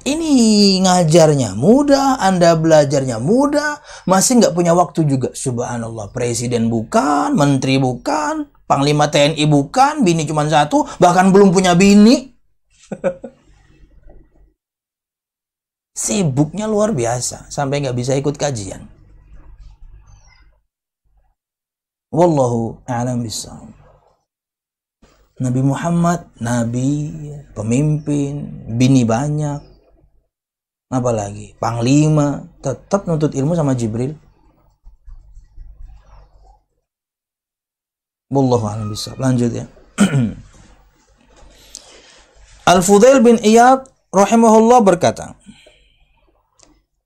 Ini ngajarnya mudah, Anda belajarnya mudah, masih nggak punya waktu juga. Subhanallah, presiden bukan, menteri bukan, panglima TNI bukan, bini cuma satu, bahkan belum punya bini. Sibuknya luar biasa, sampai nggak bisa ikut kajian. Wallahu a'lam bishawab. Nabi Muhammad, nabi, pemimpin, bini banyak. Apalagi panglima, tetap nuntut ilmu sama Jibril. Wallahu a'lam bishawab. Lanjut ya. Al-Fudail bin Iyad rahimahullah berkata,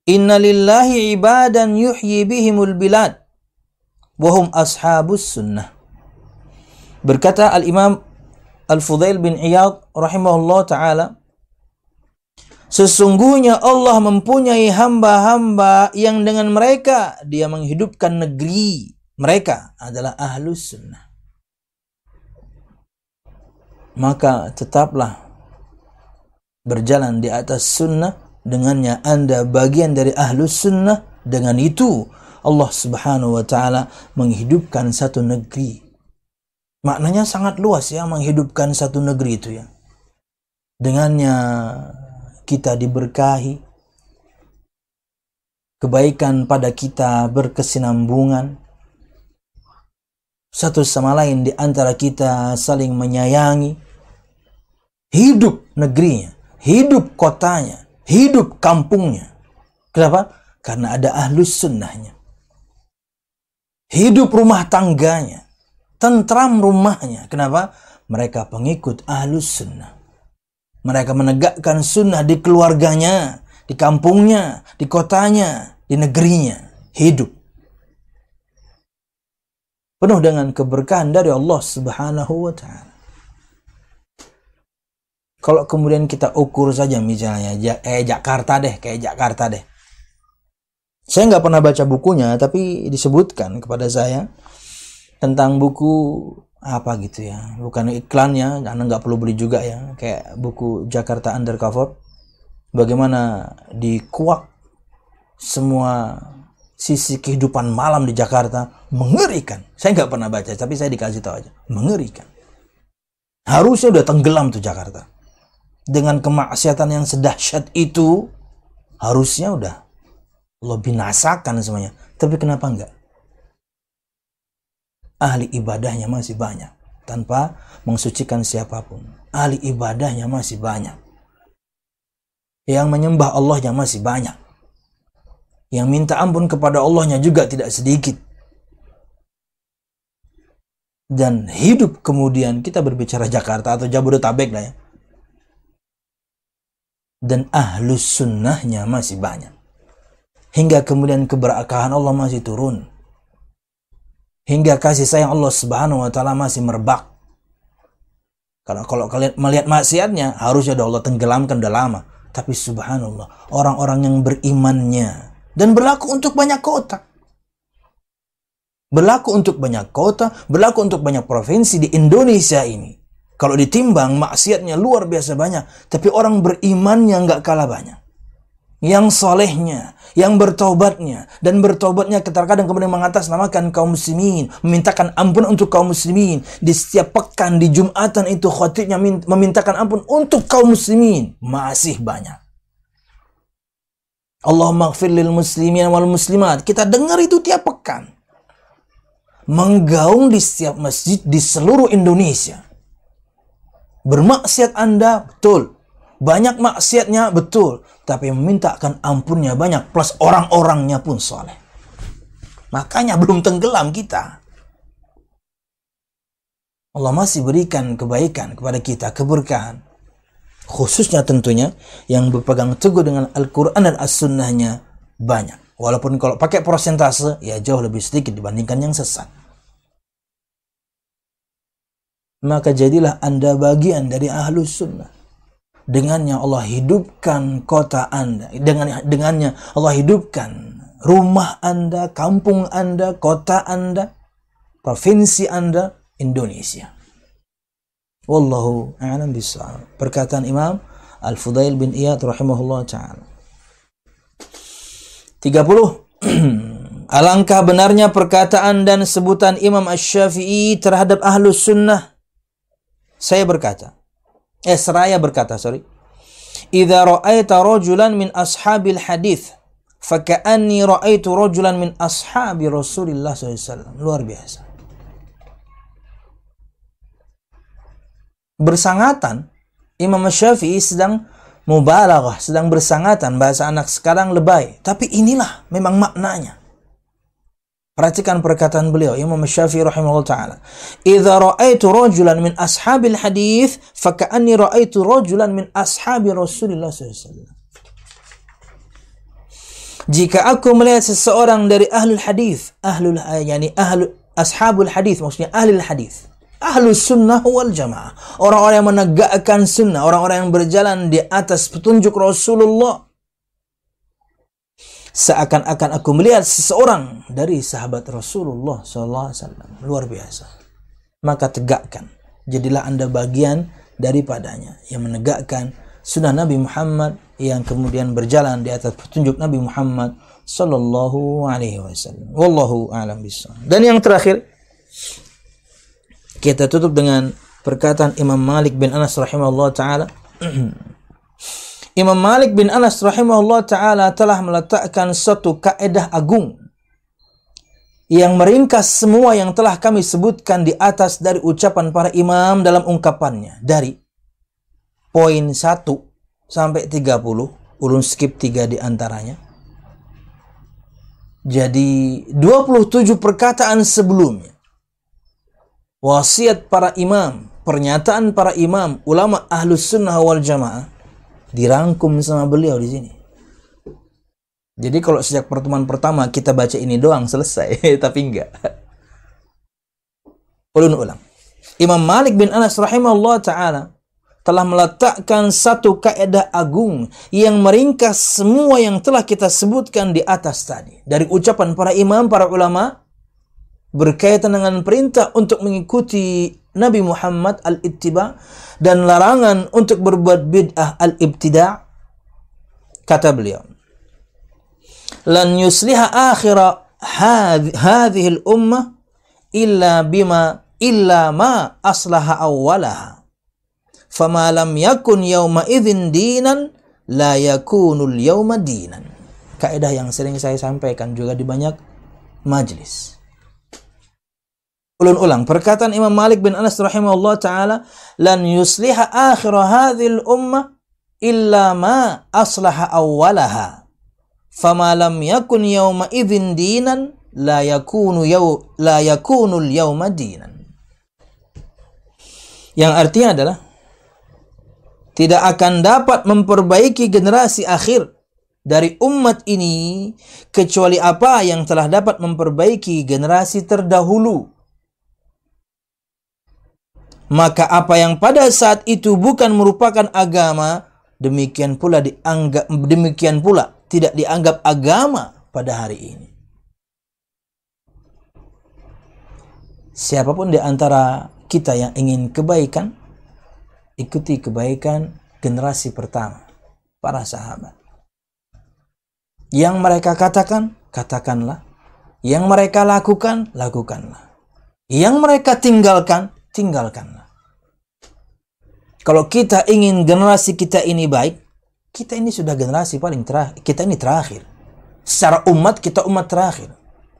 Inna lillahi ibadan yuhyi bihimul bilad wahum ashabus sunnah. Berkata Al-Imam Al-Fudail bin Iyad rahimahullah taala Sesungguhnya Allah mempunyai hamba-hamba yang dengan mereka dia menghidupkan negeri. Mereka adalah ahlus sunnah. Maka tetaplah berjalan di atas sunnah dengannya anda bagian dari ahlus sunnah dengan itu Allah Subhanahu wa taala menghidupkan satu negeri. Maknanya sangat luas ya menghidupkan satu negeri itu ya. Dengannya kita diberkahi. Kebaikan pada kita berkesinambungan. Satu sama lain di antara kita saling menyayangi. Hidup negerinya, hidup kotanya, hidup kampungnya. Kenapa? Karena ada ahlus sunnahnya hidup rumah tangganya, tentram rumahnya. Kenapa? Mereka pengikut ahlus sunnah. Mereka menegakkan sunnah di keluarganya, di kampungnya, di kotanya, di negerinya. Hidup. Penuh dengan keberkahan dari Allah subhanahu wa ta'ala. Kalau kemudian kita ukur saja misalnya, eh Jakarta deh, kayak Jakarta deh saya nggak pernah baca bukunya, tapi disebutkan kepada saya tentang buku apa gitu ya, bukan iklannya, karena nggak perlu beli juga ya, kayak buku Jakarta Undercover, bagaimana dikuak semua sisi kehidupan malam di Jakarta mengerikan. Saya nggak pernah baca, tapi saya dikasih tahu aja, mengerikan. Harusnya udah tenggelam tuh Jakarta. Dengan kemaksiatan yang sedahsyat itu, harusnya udah Allah binasakan semuanya. Tapi kenapa enggak? Ahli ibadahnya masih banyak. Tanpa mensucikan siapa pun. Ahli ibadahnya masih banyak. Yang menyembah Allahnya masih banyak. Yang minta ampun kepada Allahnya juga tidak sedikit. Dan hidup kemudian kita berbicara Jakarta atau Jabodetabek lah ya. Dan ahlus sunnahnya masih banyak. Hingga kemudian keberakahan Allah masih turun. Hingga kasih sayang Allah subhanahu wa ta'ala masih merebak. Karena kalau kalian melihat maksiatnya, harusnya Allah tenggelamkan udah lama. Tapi subhanallah, orang-orang yang berimannya dan berlaku untuk banyak kota. Berlaku untuk banyak kota, berlaku untuk banyak provinsi di Indonesia ini. Kalau ditimbang maksiatnya luar biasa banyak, tapi orang berimannya nggak kalah banyak yang solehnya, yang bertobatnya, dan bertobatnya terkadang kemudian mengatasnamakan kaum muslimin, memintakan ampun untuk kaum muslimin. Di setiap pekan, di Jumatan itu khotibnya memintakan ampun untuk kaum muslimin. Masih banyak. Allahumma gfir lil muslimin wal muslimat. Kita dengar itu tiap pekan. Menggaung di setiap masjid di seluruh Indonesia. Bermaksiat Anda, betul. Banyak maksiatnya, betul tapi memintakan ampunnya banyak plus orang-orangnya pun soleh. Makanya belum tenggelam kita. Allah masih berikan kebaikan kepada kita, keberkahan. Khususnya tentunya yang berpegang teguh dengan Al-Quran dan As-Sunnahnya banyak. Walaupun kalau pakai persentase, ya jauh lebih sedikit dibandingkan yang sesat. Maka jadilah anda bagian dari ahlus sunnah dengannya Allah hidupkan kota Anda. Dengan dengannya Allah hidupkan rumah Anda, kampung Anda, kota Anda, provinsi Anda, Indonesia. Wallahu a'lam bishawab. Perkataan Imam Al-Fudail bin Iyad rahimahullah taala. 30 Alangkah benarnya perkataan dan sebutan Imam Ash-Syafi'i terhadap Ahlus Sunnah. Saya berkata, eh seraya berkata sorry. Idza ra'aita rajulan min ashabil hadith faka'anni ra'aitu rajulan min ashabi Rasulillah SAW luar biasa. Bersangatan Imam Syafi'i sedang mubalaghah sedang bersangatan bahasa anak sekarang lebay. Tapi inilah memang maknanya Perhatikan perkataan beliau Imam Syafi'i rahimahullah taala. "Idza ra'aitu rajulan min ashabil hadis, faka'anni ra'aitu rajulan min ashabi Rasulillah SAW." Jika aku melihat seseorang dari ahlul hadis, ahlul yani ahlu ashabul hadis maksudnya ahlul hadis. Ahlus sunnah wal jamaah. Orang-orang yang menegakkan sunnah, orang-orang yang berjalan di atas petunjuk Rasulullah seakan-akan aku melihat seseorang dari sahabat Rasulullah SAW. Luar biasa. Maka tegakkan. Jadilah anda bagian daripadanya. Yang menegakkan sunnah Nabi Muhammad yang kemudian berjalan di atas petunjuk Nabi Muhammad Sallallahu Alaihi Wasallam. Wallahu a'lam Dan yang terakhir kita tutup dengan perkataan Imam Malik bin Anas rahimahullah taala Imam Malik bin Anas rahimahullah taala telah meletakkan satu kaedah agung yang meringkas semua yang telah kami sebutkan di atas dari ucapan para imam dalam ungkapannya. Dari poin 1 sampai 30 ulun skip 3 di antaranya. Jadi 27 perkataan sebelumnya wasiat para imam pernyataan para imam ulama ahlus sunnah wal jamaah dirangkum sama beliau di sini. Jadi kalau sejak pertemuan pertama kita baca ini doang selesai, tapi enggak. Ulun ulang. Imam Malik bin Anas rahimahullah taala telah meletakkan satu kaidah agung yang meringkas semua yang telah kita sebutkan di atas tadi. Dari ucapan para imam, para ulama berkaitan dengan perintah untuk mengikuti Nabi Muhammad al-ittiba dan larangan untuk berbuat bid'ah al-ibtida' kata beliau. Lan yusliha akhira hadhihi al-ummah illa bima illa ma aslaha awwalaha. Fama lam yakun yawma idzin dinan la yakunul yawma dinan. Kaidah yang sering saya sampaikan juga di banyak majlis Ulun ulang. Perkataan Imam Malik bin Anas rahimahullah taala lan yusliha akhir hadhil ummah illa ma aslaha awwalaha. Fama lam yakun yawma idzin dinan la yakunu yaw la yakunul yawma dinan. Yang artinya adalah tidak akan dapat memperbaiki generasi akhir dari umat ini kecuali apa yang telah dapat memperbaiki generasi terdahulu maka apa yang pada saat itu bukan merupakan agama demikian pula dianggap demikian pula tidak dianggap agama pada hari ini. Siapa pun di antara kita yang ingin kebaikan ikuti kebaikan generasi pertama para sahabat. Yang mereka katakan katakanlah. Yang mereka lakukan lakukanlah. Yang mereka tinggalkan tinggalkanlah. Kalau kita ingin generasi kita ini baik, kita ini sudah generasi paling terakhir. Kita ini terakhir. Secara umat, kita umat terakhir.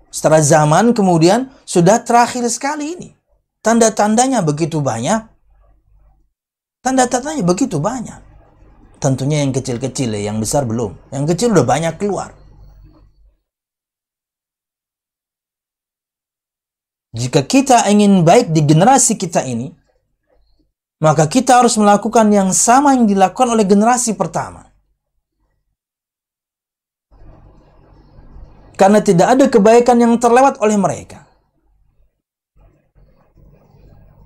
Secara zaman kemudian sudah terakhir sekali ini. Tanda-tandanya begitu banyak. Tanda-tandanya begitu banyak. Tentunya yang kecil-kecil ya, yang besar belum. Yang kecil udah banyak keluar. Jika kita ingin baik di generasi kita ini, maka kita harus melakukan yang sama yang dilakukan oleh generasi pertama. Karena tidak ada kebaikan yang terlewat oleh mereka.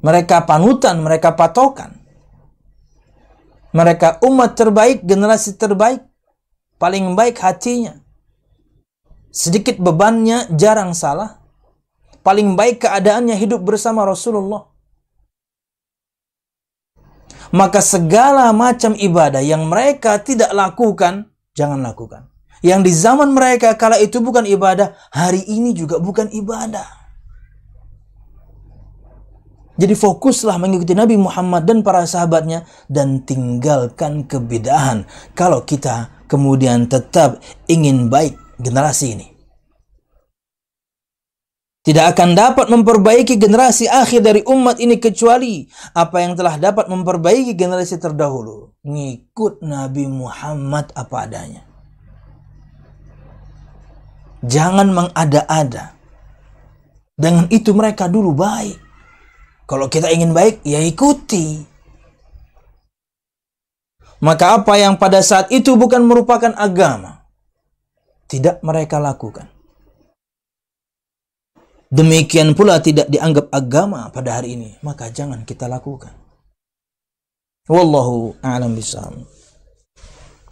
Mereka panutan, mereka patokan. Mereka umat terbaik, generasi terbaik, paling baik hatinya. Sedikit bebannya, jarang salah paling baik keadaannya hidup bersama Rasulullah. Maka segala macam ibadah yang mereka tidak lakukan, jangan lakukan. Yang di zaman mereka kala itu bukan ibadah, hari ini juga bukan ibadah. Jadi fokuslah mengikuti Nabi Muhammad dan para sahabatnya dan tinggalkan kebedahan. Kalau kita kemudian tetap ingin baik generasi ini tidak akan dapat memperbaiki generasi akhir dari umat ini kecuali apa yang telah dapat memperbaiki generasi terdahulu. Ngikut Nabi Muhammad apa adanya. Jangan mengada-ada. Dengan itu mereka dulu baik. Kalau kita ingin baik, ya ikuti. Maka apa yang pada saat itu bukan merupakan agama, tidak mereka lakukan demikian pula tidak dianggap agama pada hari ini, maka jangan kita lakukan. Wallahu a'lam bishawab.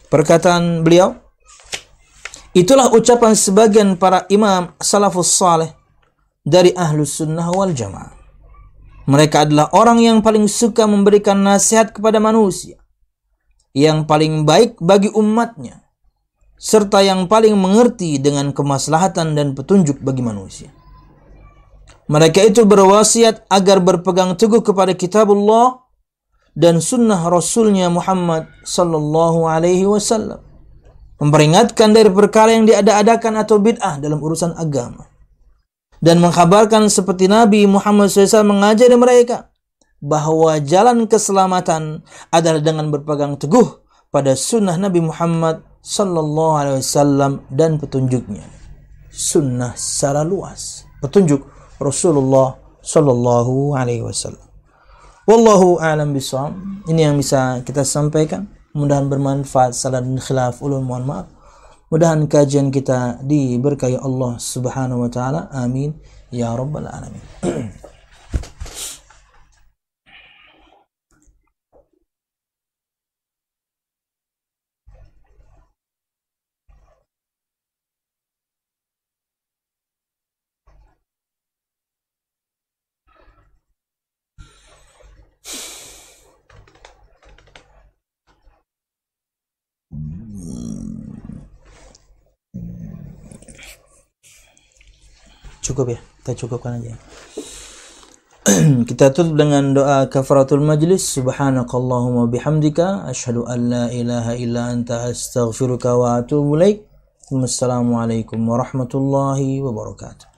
Perkataan beliau, itulah ucapan sebagian para imam salafus saleh dari ahlus sunnah wal jamaah. Mereka adalah orang yang paling suka memberikan nasihat kepada manusia, yang paling baik bagi umatnya, serta yang paling mengerti dengan kemaslahatan dan petunjuk bagi manusia. Mereka itu berwasiat agar berpegang teguh kepada kitabullah dan sunnah Rasulnya Muhammad sallallahu alaihi wasallam. Memperingatkan dari perkara yang diada-adakan atau bid'ah dalam urusan agama. Dan mengkabarkan seperti Nabi Muhammad SAW mengajari mereka bahwa jalan keselamatan adalah dengan berpegang teguh pada sunnah Nabi Muhammad sallallahu alaihi wasallam dan petunjuknya. Sunnah secara luas. Petunjuk Rasulullah Shallallahu Alaihi Wasallam. Wallahu a'lam bishawab. Ini yang bisa kita sampaikan. Mudahan bermanfaat. Salah dan khilaf ulun mohon maaf. Mudahan kajian kita diberkahi Allah Subhanahu wa taala. Amin ya rabbal alamin. cukup ya kita cukupkan aja. Kita tutup dengan doa kafaratul majlis. Subhanakallahumma bihamdika asyhadu an la ilaha illa anta astaghfiruka wa atubu ilaik. Wassalamualaikum warahmatullahi wabarakatuh